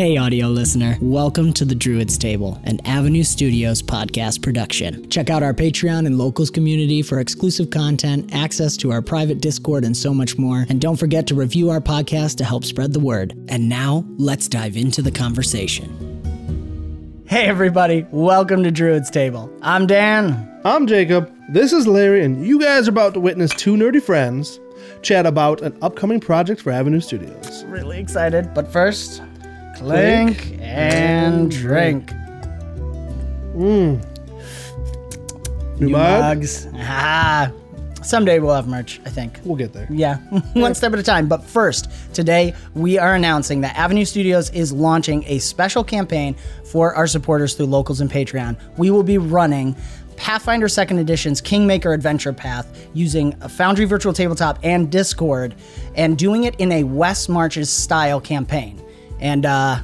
Hey, audio listener. Welcome to the Druids Table, an Avenue Studios podcast production. Check out our Patreon and locals community for exclusive content, access to our private Discord, and so much more. And don't forget to review our podcast to help spread the word. And now, let's dive into the conversation. Hey, everybody. Welcome to Druids Table. I'm Dan. I'm Jacob. This is Larry, and you guys are about to witness two nerdy friends chat about an upcoming project for Avenue Studios. Really excited. But first, clink, Clink and drink. New, New mug? mugs. Ah. Someday we'll have merch, I think. We'll get there. Yeah, one step at a time. But first, today we are announcing that Avenue Studios is launching a special campaign for our supporters through locals and Patreon. We will be running Pathfinder 2nd Edition's Kingmaker Adventure Path using a Foundry Virtual Tabletop and Discord and doing it in a West Marches style campaign. And, uh,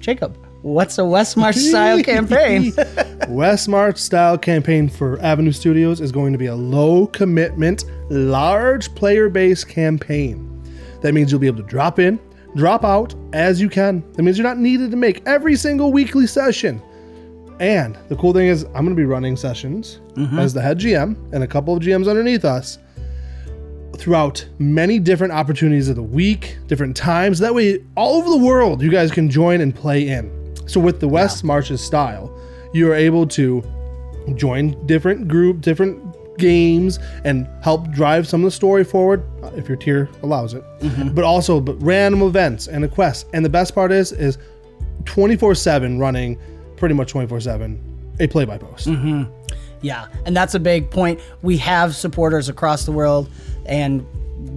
Jacob, what's a West March style campaign? West March style campaign for Avenue Studios is going to be a low commitment, large player base campaign. That means you'll be able to drop in, drop out as you can. That means you're not needed to make every single weekly session. And the cool thing is, I'm going to be running sessions as the head GM and a couple of GMs underneath us throughout many different opportunities of the week, different times. That way, all over the world, you guys can join and play in. So, with the West Marches style, you are able to join different group, different games, and help drive some of the story forward uh, if your tier allows it. But also, but random events and a quest. And the best part is, is 24 7 running, pretty much 24 7, a play by post. Yeah, and that's a big point. We have supporters across the world, and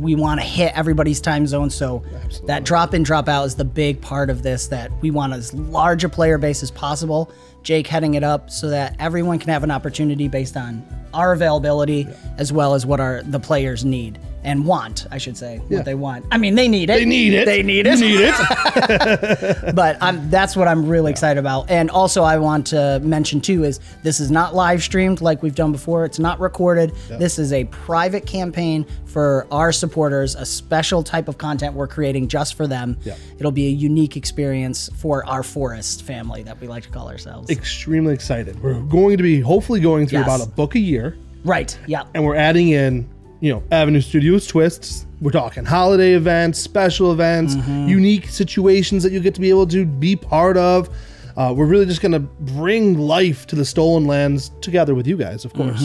we want to hit everybody's time zone. So that drop in, drop out is the big part of this. That we want as large a player base as possible. Jake heading it up so that everyone can have an opportunity based on our availability as well as what our the players need and want. I should say Yeah. what they want. I mean, they need it. They need it. They need You it. need it. but I'm, that's what I'm really excited about. And also, I want to mention too is this is not live streamed like we've done before. It's not recorded. This is a private campaign for our supporters, a special type of content we're creating just for them. Yeah. It'll be a unique experience for our forest family that we like to call ourselves. Extremely excited. We're going to be hopefully going through Yes. about a book a year. right. Yeah. and we're adding in you know avenue studios twists we're talking holiday events special events unique situations that you get to be able to be part of uh, we're really just going to bring life to the stolen lands together with you guys of course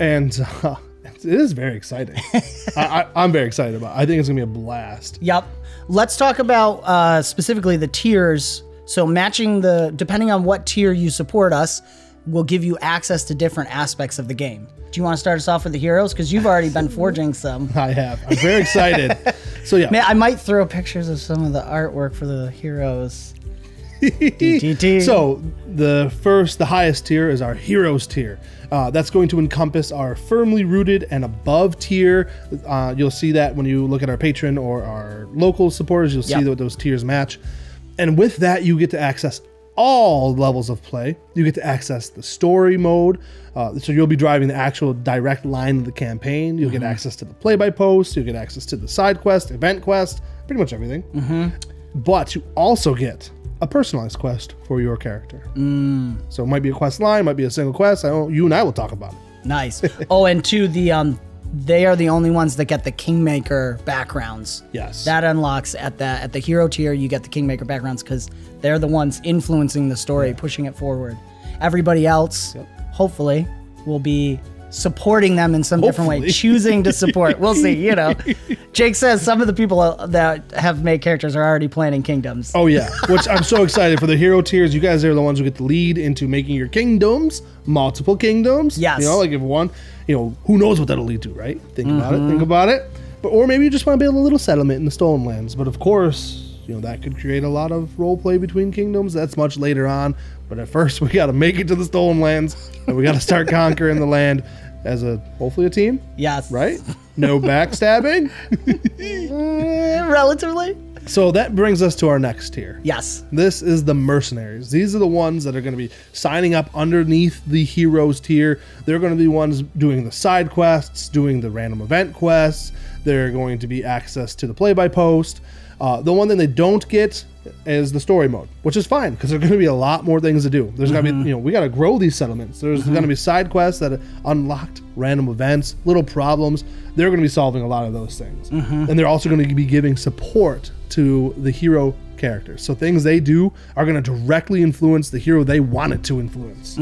and uh, it is very exciting I, i'm very excited about it. i think it's going to be a blast Yep. Let's talk about uh, specifically the tiers. So matching the depending on what tier you support us will give you access to different aspects of the game. Do you want to start us off with the heroes? Because you've already been forging some. i have i'm very excited so yeah Man, I might throw pictures of some of the artwork for the heroes. So the first, the highest tier is our heroes tier. Uh, that's going to encompass our firmly rooted and above tier. Uh, you'll see that when you look at our Patreon or our local supporters. You'll see Yep. that those tiers match. And with that, you get to access all levels of play. You get to access the story mode. Uh, so you'll be driving the actual direct line of the campaign. You'll get access to the play by post. You'll get access to the side quest, event quest, pretty much everything but you also get a personalized quest for your character. So it might be a quest line, might be a single quest. I don't, you and I will talk about it. nice. Oh, and to the um, they are the only ones that get the Kingmaker backgrounds. Yes. That unlocks at the at the hero tier. You get the Kingmaker backgrounds because they're the ones influencing the story, pushing it forward. Everybody else, hopefully, will be supporting them in some different way, choosing to support. We'll see. You know, Jake says some of the people that have made characters are already planning kingdoms. Oh yeah, which I'm so excited for the hero tiers. You guys are the ones who get the lead into making your kingdoms, multiple kingdoms. Yes. You know, like if one, you know, who knows what that'll lead to, right? Think about it. Mm-hmm. Think about it. But or maybe you just want to build a little settlement in the stolen lands. But of course, you know that could create a lot of role play between kingdoms. That's much later on. But at first, we got to make it to the stolen lands, and we got to start conquering the land as a hopefully a team, Yes. right? No backstabbing. Eh, relatively. so that brings us to our next tier. Yes. This is the mercenaries. These are the ones that are going to be signing up underneath the heroes tier. They're going to be ones doing the side quests, doing the random event quests. They're going to be access to the play by post. Uh, the one thing they don't get is the story mode, which is fine because there's going to be a lot more things to do. There's going to be, mm-hmm. you know, we got to grow these settlements. There's mm-hmm. going to be side quests that unlocked random events, little problems. They're going to be solving a lot of those things, mm-hmm. and they're also going to be giving support to the hero characters. So things they do are going to directly influence the hero they wanted to influence.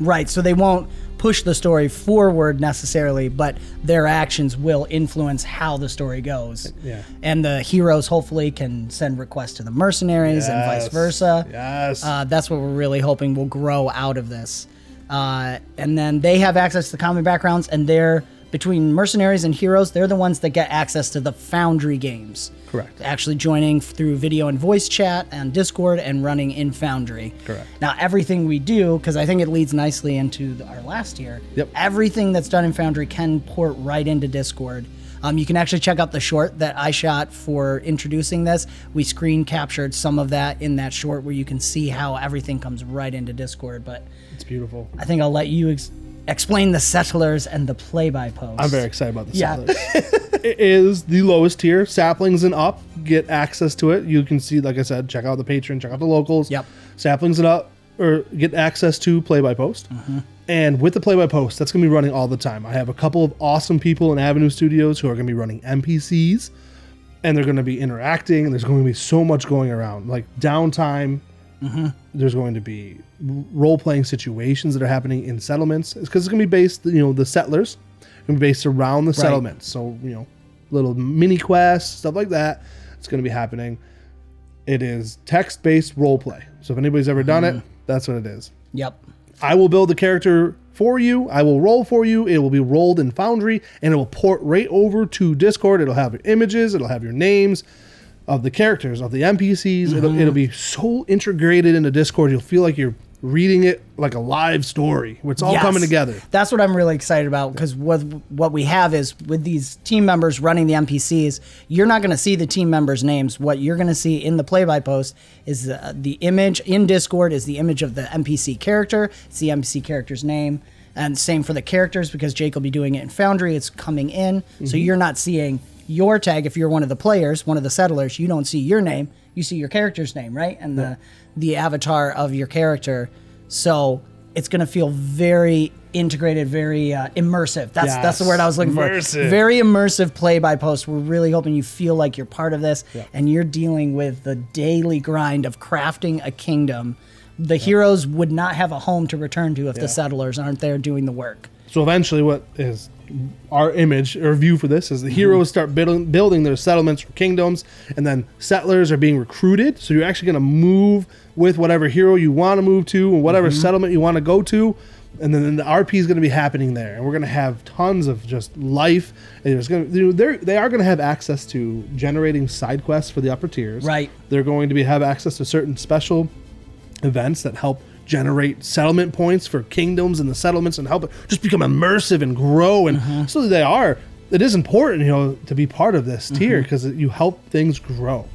Right. So they won't push the story forward necessarily, but their actions will influence how the story goes. Yeah. And the heroes hopefully can send requests to the mercenaries and vice versa. Yes. Uh, that's what we're really hoping will grow out of this. Uh, and then they have access to common backgrounds, and they're between mercenaries and heroes. They're the ones that get access to the Foundry games. Correct. Actually joining through video and voice chat and Discord and running in Foundry. Correct. Now everything we do, because I think it leads nicely into the, our last year. Yep. Everything that's done in Foundry can port right into Discord. Um, you can actually check out the short that I shot for introducing this. We screen captured some of that in that short where you can see how everything comes right into Discord. But it's beautiful. I think I'll let you ex- explain the settlers and the play by post. I'm very excited about the Yeah. settlers. it is the lowest tier. Saplings and up get access to it. You can see, like I said, check out the Patreon, check out the locals. Yep. Saplings and up or get access to play by post. Mm-hmm. And with the play by post, that's going to be running all the time. I have a couple of awesome people in Avenue Studios who are going to be running NPCs and they're going to be interacting. And there's going to be so much going around, like downtime. Mm-hmm. There's going to be role playing situations that are happening in settlements because it's going to be based, you know, the settlers going to be based around the settlements. So you know, little mini quests, stuff like that. It's going to be happening. It is text based role play. So if anybody's ever done Mm-hmm. it, that's what it is. Yep. I will build the character for you. I will roll for you. It will be rolled in Foundry and it will port right over to Discord. It'll have your images, it'll have your names of the characters, of the NPCs. Mm-hmm. It'll, it'll be so integrated into Discord, you'll feel like you're reading it like a live story. It's all Yes. coming together. That's what I'm really excited about because what what we have is with these team members running the NPCs, you're not going to see the team members' names. What you're going to see in the play by post is uh, the image in Discord is the image of the NPC character. It's the NPC character's name. And same for the characters because Jake will be doing it in Foundry. It's coming in, so you're not seeing your tag if you're one of the players, one of the settlers. You don't see your name; you see your character's name, right? And the the avatar of your character. So it's going to feel very integrated, very uh, immersive. That's that's the word I was looking Immersive. for. Very immersive play by post. We're really hoping you feel like you're part of this and you're dealing with the daily grind of crafting a kingdom. The heroes would not have a home to return to if the settlers aren't there doing the work. So eventually, what is our image or view for this is the heroes start building building their settlements or kingdoms, and then settlers are being recruited. So you're actually going to move with whatever hero you want to move to, and whatever mm-hmm. settlement you want to go to. And then the RP is going to be happening there, and we're going to have tons of just life. And there's going to, you know, they're, they are going to have access to generating side quests for the upper tiers. Right. They're going to be have access to certain special events that help generate settlement points for kingdoms and the settlements and help it just become immersive and grow and mm-hmm. so they are it is important you know to be part of this tier mm-hmm. because you help things grow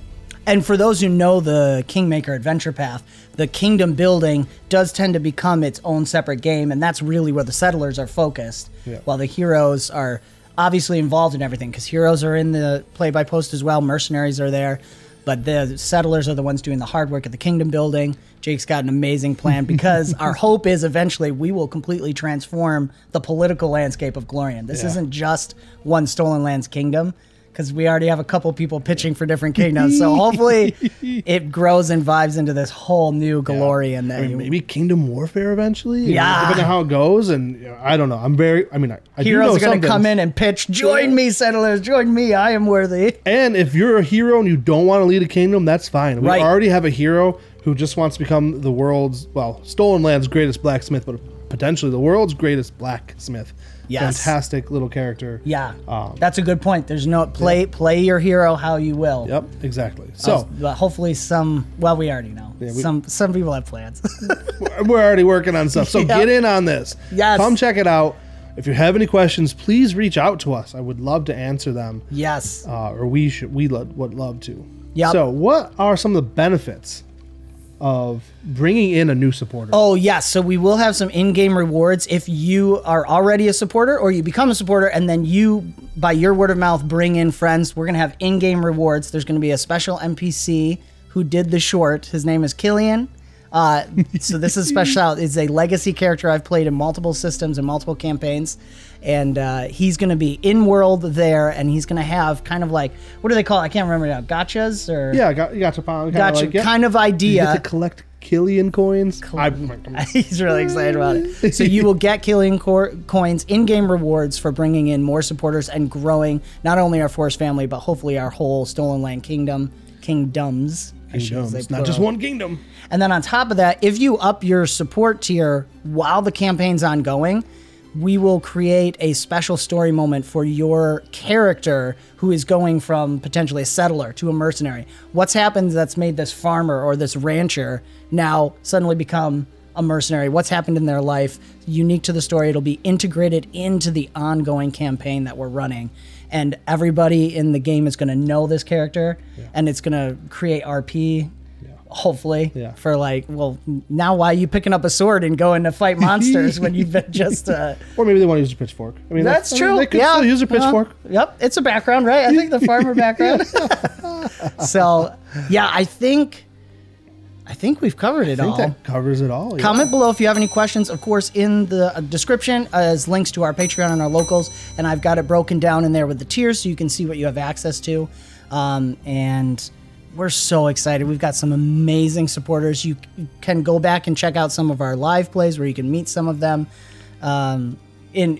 And for those who know the Kingmaker adventure path, the kingdom building does tend to become its own separate game, and that's really where the settlers are focused, Yeah. while the heroes are obviously involved in everything because heroes are in the play by post as well, mercenaries are there, but the settlers are the ones doing the hard work at the kingdom building. Jake's got an amazing plan because our hope is eventually we will completely transform the political landscape of Golarion. This Yeah. isn't just one Stolen Lands kingdom because we already have a couple people pitching for different kingdoms. So hopefully it grows and vibes into this whole new Golarion that I mean, maybe kingdom warfare eventually Yeah. depending on how it goes and you know, i don't know i'm very i mean i, I heroes are going to come in and pitch, join me, settlers, join me, I am worthy. and if you're a hero and you don't want to lead a kingdom that's fine we Right. already have a hero who just wants to become the world's well stolen land's greatest blacksmith but potentially the world's greatest blacksmith Yes. fantastic little character Yeah, Um, that's a good point. There's no play play your hero how you will. Yep, exactly. So but hopefully some. Well, we already know. we- some some people have plans. we're already working on stuff. So Yeah. get in on this. Yes. Come check it out. If you have any questions, please reach out to us. I would love to answer them, yes. uh, or we should we lo- would love to. Yeah. So, what are some of the benefits of bringing in a new supporter? Oh yes, so we will have some in-game rewards if you are already a supporter or you become a supporter and then you by your word of mouth bring in friends. We're going to have in-game rewards. There's going to be a special NPC who did the short. His name is Killian. Uh, so this is special. It's a legacy character I've played in multiple systems and multiple campaigns, and uh, he's going to be in world there, and he's going to have kind of like what do they call? It? I can't remember now. Gotchas or Yeah, got you got to find gotcha like, yeah. kind of You idea. get to collect Killian coins. I, He's really excited about it. So you will get Killian cor- coins, in-game rewards for bringing in more supporters and growing not only our Forest family, but hopefully our whole Stolen Land kingdom, kingdoms. Kingdoms, not just one kingdom. And then on top of that, if you up your support tier while the campaign's ongoing, we will create a special story moment for your character who is going from potentially a settler to a mercenary. What's happened that's made this farmer or this rancher now suddenly become a mercenary? What's happened in their life unique to the story? It'll be integrated into the ongoing campaign that we're running. And everybody in the game is going to know this character and it's going to create RP hopefully Yeah. for like well now why are you picking up a sword and going to fight monsters when you've been just uh Or maybe they want to use a pitchfork. I mean, that's I mean, true They could yeah still use a Uh, pitchfork. yep it's a background right i think the farmer background so yeah i think i think we've covered it I all think that covers it all. yeah. Comment below if you have any questions. Of course, in the uh, description is links to our Patreon and our locals, and I've got it broken down in there with the tiers so you can see what you have access to. Um, and we're so excited. We've got some amazing supporters. You can go back and check out some of our live plays where you can meet some of them. Um, in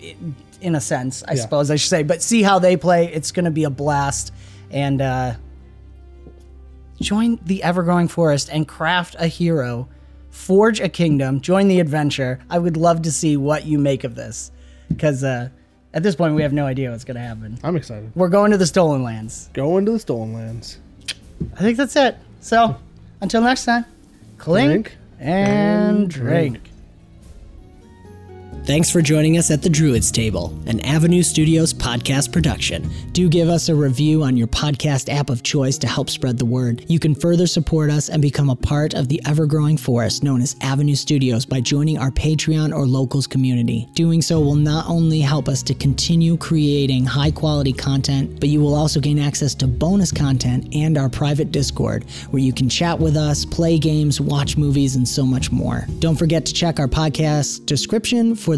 in a sense, I Yeah. suppose I should say, but see how they play. It's going to be a blast. And uh, join the ever-growing forest and craft a hero forge a kingdom join the adventure i would love to see what you make of this because uh, at this point we have no idea what's going to happen I'm excited. we're going to the stolen lands Going to the Stolen Lands. i think that's it so until next time clink, Drink and, and drink. drink. Thanks for joining us at the Druids Table, an Avenue Studios podcast production. Do give us a review on your podcast app of choice to help spread the word. You can further support us and become a part of the ever growing forest known as Avenue Studios by joining our Patreon or locals community. Doing so will not only help us to continue creating high quality content, but you will also gain access to bonus content and our private Discord where you can chat with us, play games, watch movies, and so much more. Don't forget to check our podcast description for